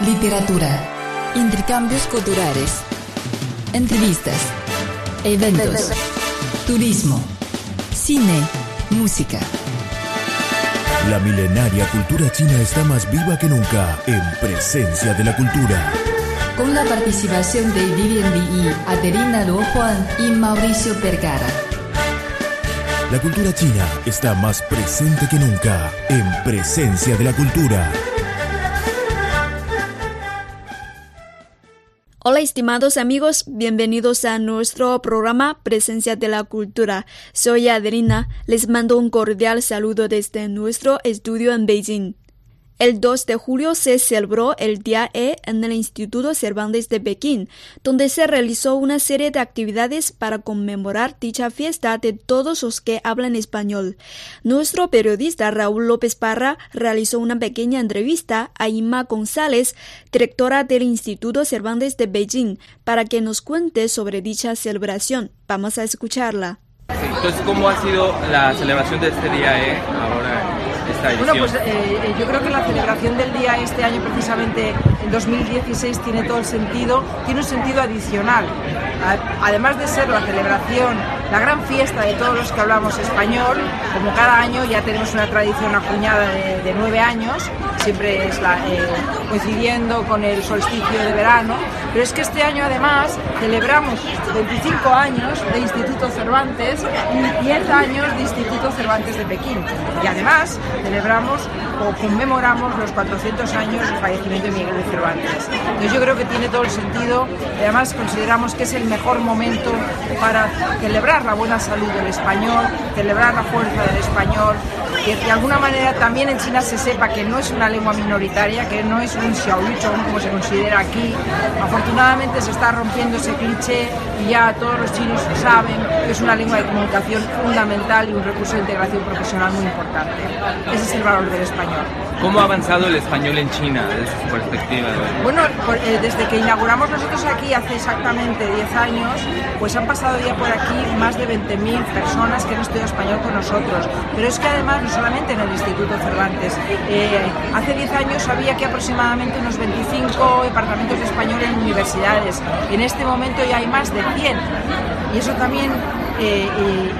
literatura, intercambios culturales, entrevistas, eventos, turismo, cine, música. La milenaria cultura china está más viva que nunca en presencia de la cultura. Con la participación de Vivian Li, Adelina Luo Juan y Mauricio Vergara. La cultura china está más presente que nunca en presencia de la cultura. Hola estimados amigos, bienvenidos a nuestro programa Presencia de la Cultura. Soy Adelina, les mando un cordial saludo desde nuestro estudio en Beijing. El 2 de julio se celebró el Día E en el Instituto Cervantes de Pekín, donde se realizó una serie de actividades para conmemorar dicha fiesta de todos los que hablan español. Nuestro periodista Raúl López Parra realizó una pequeña entrevista a Inma González, directora del Instituto Cervantes de Beijing, para que nos cuente sobre dicha celebración. Vamos a escucharla. Entonces, ¿cómo ha sido la celebración de este Día E Bueno, pues eh, eh, yo creo que la celebración del día este año, precisamente en 2016, tiene todo el sentido, tiene un sentido adicional. Además de ser la celebración, la gran fiesta de todos los que hablamos español, como cada año ya tenemos una tradición acuñada de, nueve años, siempre es eh, coincidiendo con el solsticio de verano, pero es que este año además celebramos 25 años de Instituto Cervantes y 10 años de Instituto Cervantes de Pekín. Y además celebramos o conmemoramos los 400 años del fallecimiento de Miguel de Cervantes. Entonces yo creo que tiene todo el sentido además consideramos que es el mejor momento para celebrar la buena salud del español, celebrar la fuerza del español, que de alguna manera también en China se sepa que no es una lengua minoritaria, que no es un xiaoluchong como se considera aquí. Afortunadamente se está rompiendo ese cliché y ya todos los chinos saben que es una lengua de comunicación fundamental y un recurso de integración profesional muy importante. Ese es el valor del español. ¿Cómo ha avanzado el español en China desde su perspectiva? Bueno, eh, desde que inauguramos nosotros aquí hace exactamente 10 años, pues han pasado ya por aquí más de 20.000 personas que han estudiado español con nosotros. Pero es que además solamente en el Instituto Cervantes, eh, hace 10 años había que aproximadamente unos 25 departamentos de español en universidades. En este momento ya hay más de 100. Y eso también eh,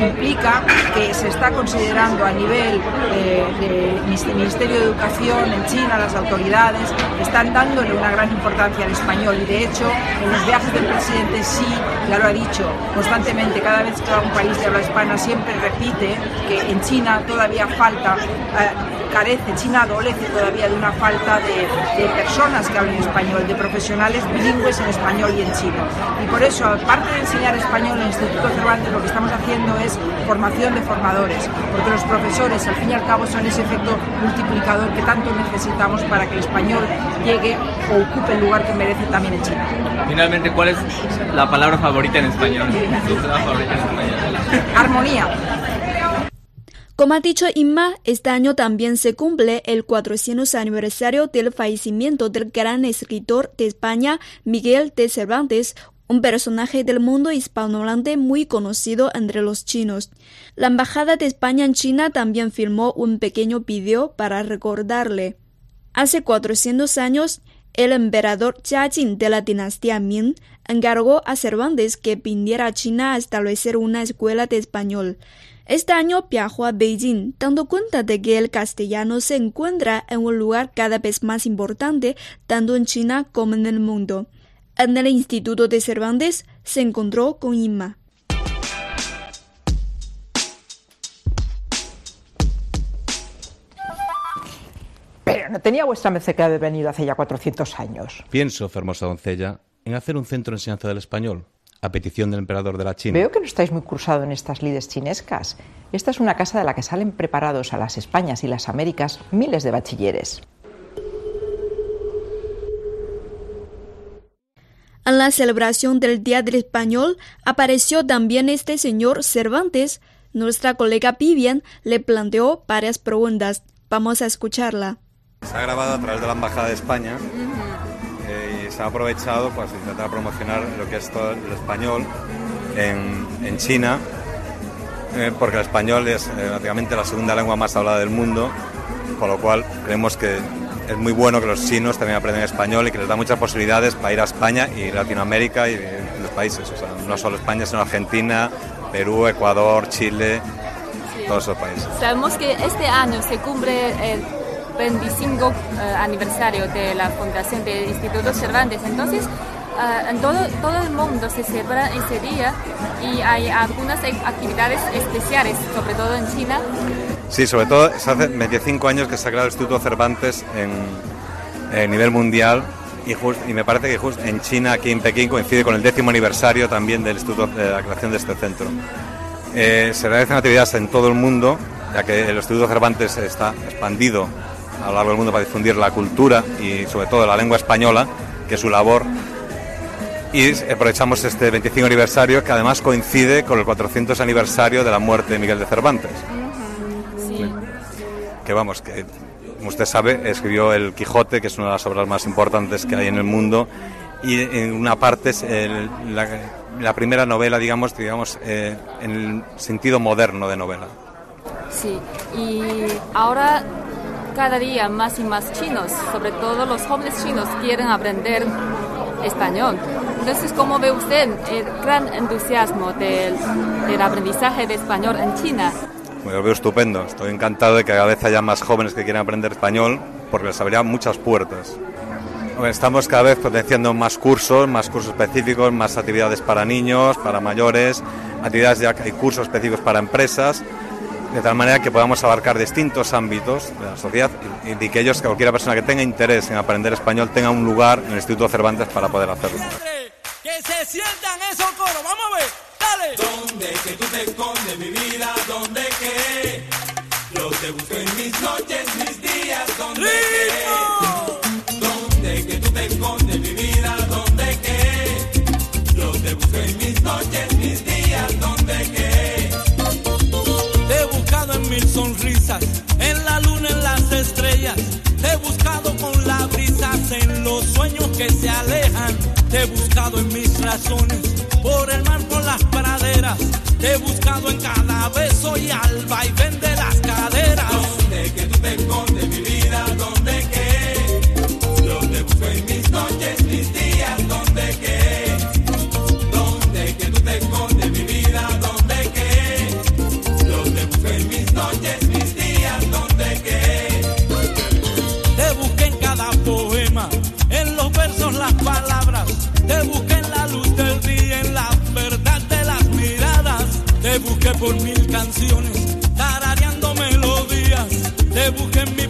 implica que se está considerando a nivel eh, del Ministerio de Educación en China, las autoridades, están dándole una gran importancia al español y de hecho en los viajes del presidente sí, ya lo ha dicho constantemente, cada vez que va a un país de habla hispana siempre repite que en China todavía falta... Eh, carece, China adolece todavía de una falta de, personas que hablen español, de profesionales bilingües en español y en chino. Y por eso, aparte de enseñar español en el Instituto Cervantes, lo que estamos haciendo es formación de formadores, porque los profesores, al fin y al cabo, son ese efecto multiplicador que tanto necesitamos para que el español llegue o ocupe el lugar que merece también en China. Finalmente, ¿cuál es la palabra favorita en español? Armonía. Como ha dicho Inma, este año también se cumple el 400 aniversario del fallecimiento del gran escritor de España, Miguel de Cervantes, un personaje del mundo hispanohablante muy conocido entre los chinos. La Embajada de España en China también filmó un pequeño video para recordarle. Hace 400 años, el emperador Jin de la dinastía Ming encargó a Cervantes que viniera a China a establecer una escuela de español. Este año viajó a Beijing, dando cuenta de que el castellano se encuentra en un lugar cada vez más importante, tanto en China como en el mundo. En el Instituto de Cervantes se encontró con Inma. Pero no tenía vuestra merced que haber venido hace ya 400 años. Pienso, hermosa doncella, en hacer un centro de enseñanza del español, a petición del emperador de la China. Veo que no estáis muy cursado en estas lides chinescas. Esta es una casa de la que salen preparados a las Españas y las Américas miles de bachilleres. En la celebración del Día del Español apareció también este señor Cervantes. Nuestra colega Vivian le planteó varias preguntas. Vamos a escucharla. Se ha grabado a través de la Embajada de España se ha aprovechado para pues, intentar promocionar lo que es todo el español en, China, eh, porque el español es eh, prácticamente la segunda lengua más hablada del mundo, con lo cual creemos que es muy bueno que los chinos también aprendan español y que les da muchas posibilidades para ir a España y Latinoamérica y los países, o sea, no solo España, sino Argentina, Perú, Ecuador, Chile, todos esos países. Sabemos que este año se cumple el 25 eh, aniversario de la fundación del Instituto Cervantes, entonces eh, en todo, todo el mundo se celebra ese día y hay algunas actividades especiales, sobre todo en China. Sí, sobre todo hace 25 años que se ha creado el Instituto Cervantes en, en nivel mundial y, me parece que justo en China, aquí en Pekín, coincide con el décimo aniversario también del Instituto de la creación de este centro. Eh, se realizan actividades en todo el mundo, ya que el Instituto Cervantes está expandido a lo largo del mundo para difundir la cultura y sobre todo la lengua española, que es su labor. Y aprovechamos este 25 aniversario que además coincide con el 400 aniversario de la muerte de Miguel de Cervantes. Sí. Que vamos, que como usted sabe, escribió El Quijote, que es una de las obras más importantes que hay en el mundo, y en una parte es el, la, la, primera novela, digamos, digamos eh, en el sentido moderno de novela. Sí, y ahora cada día más y más chinos, sobre todo los jóvenes chinos, quieren aprender español. Entonces, ¿cómo ve usted el gran entusiasmo del, del aprendizaje de español en China? Pues lo veo estupendo. Estoy encantado de que cada vez haya más jóvenes que quieran aprender español porque les abriría muchas puertas. Estamos cada vez potenciando más cursos, más cursos específicos, más actividades para niños, para mayores, actividades ya hay cursos específicos para empresas, de tal manera que podamos abarcar distintos ámbitos de la sociedad y, y que ellos, cualquier persona que tenga interés en aprender español, tenga un lugar en el Instituto Cervantes para poder hacerlo. Que se sientan esos coros, vamos a ver, dale. ¿Dónde que tú te escondes, mi vida? ¿Dónde que? Yo te busco en mis noches, mis días, ¿dónde que? ¿Dónde que tú te escondes, mi vida? ¿Dónde que? Yo te busco en mis noches, mil sonrisas, en la luna, en las estrellas. Te he buscado con las brisas, en los sueños que se alejan. Te he buscado en mis razones, por el mar, por las praderas. Te he buscado en cada beso y al vaivén de Por mil canciones, tarareando melodías. Te busqué en mi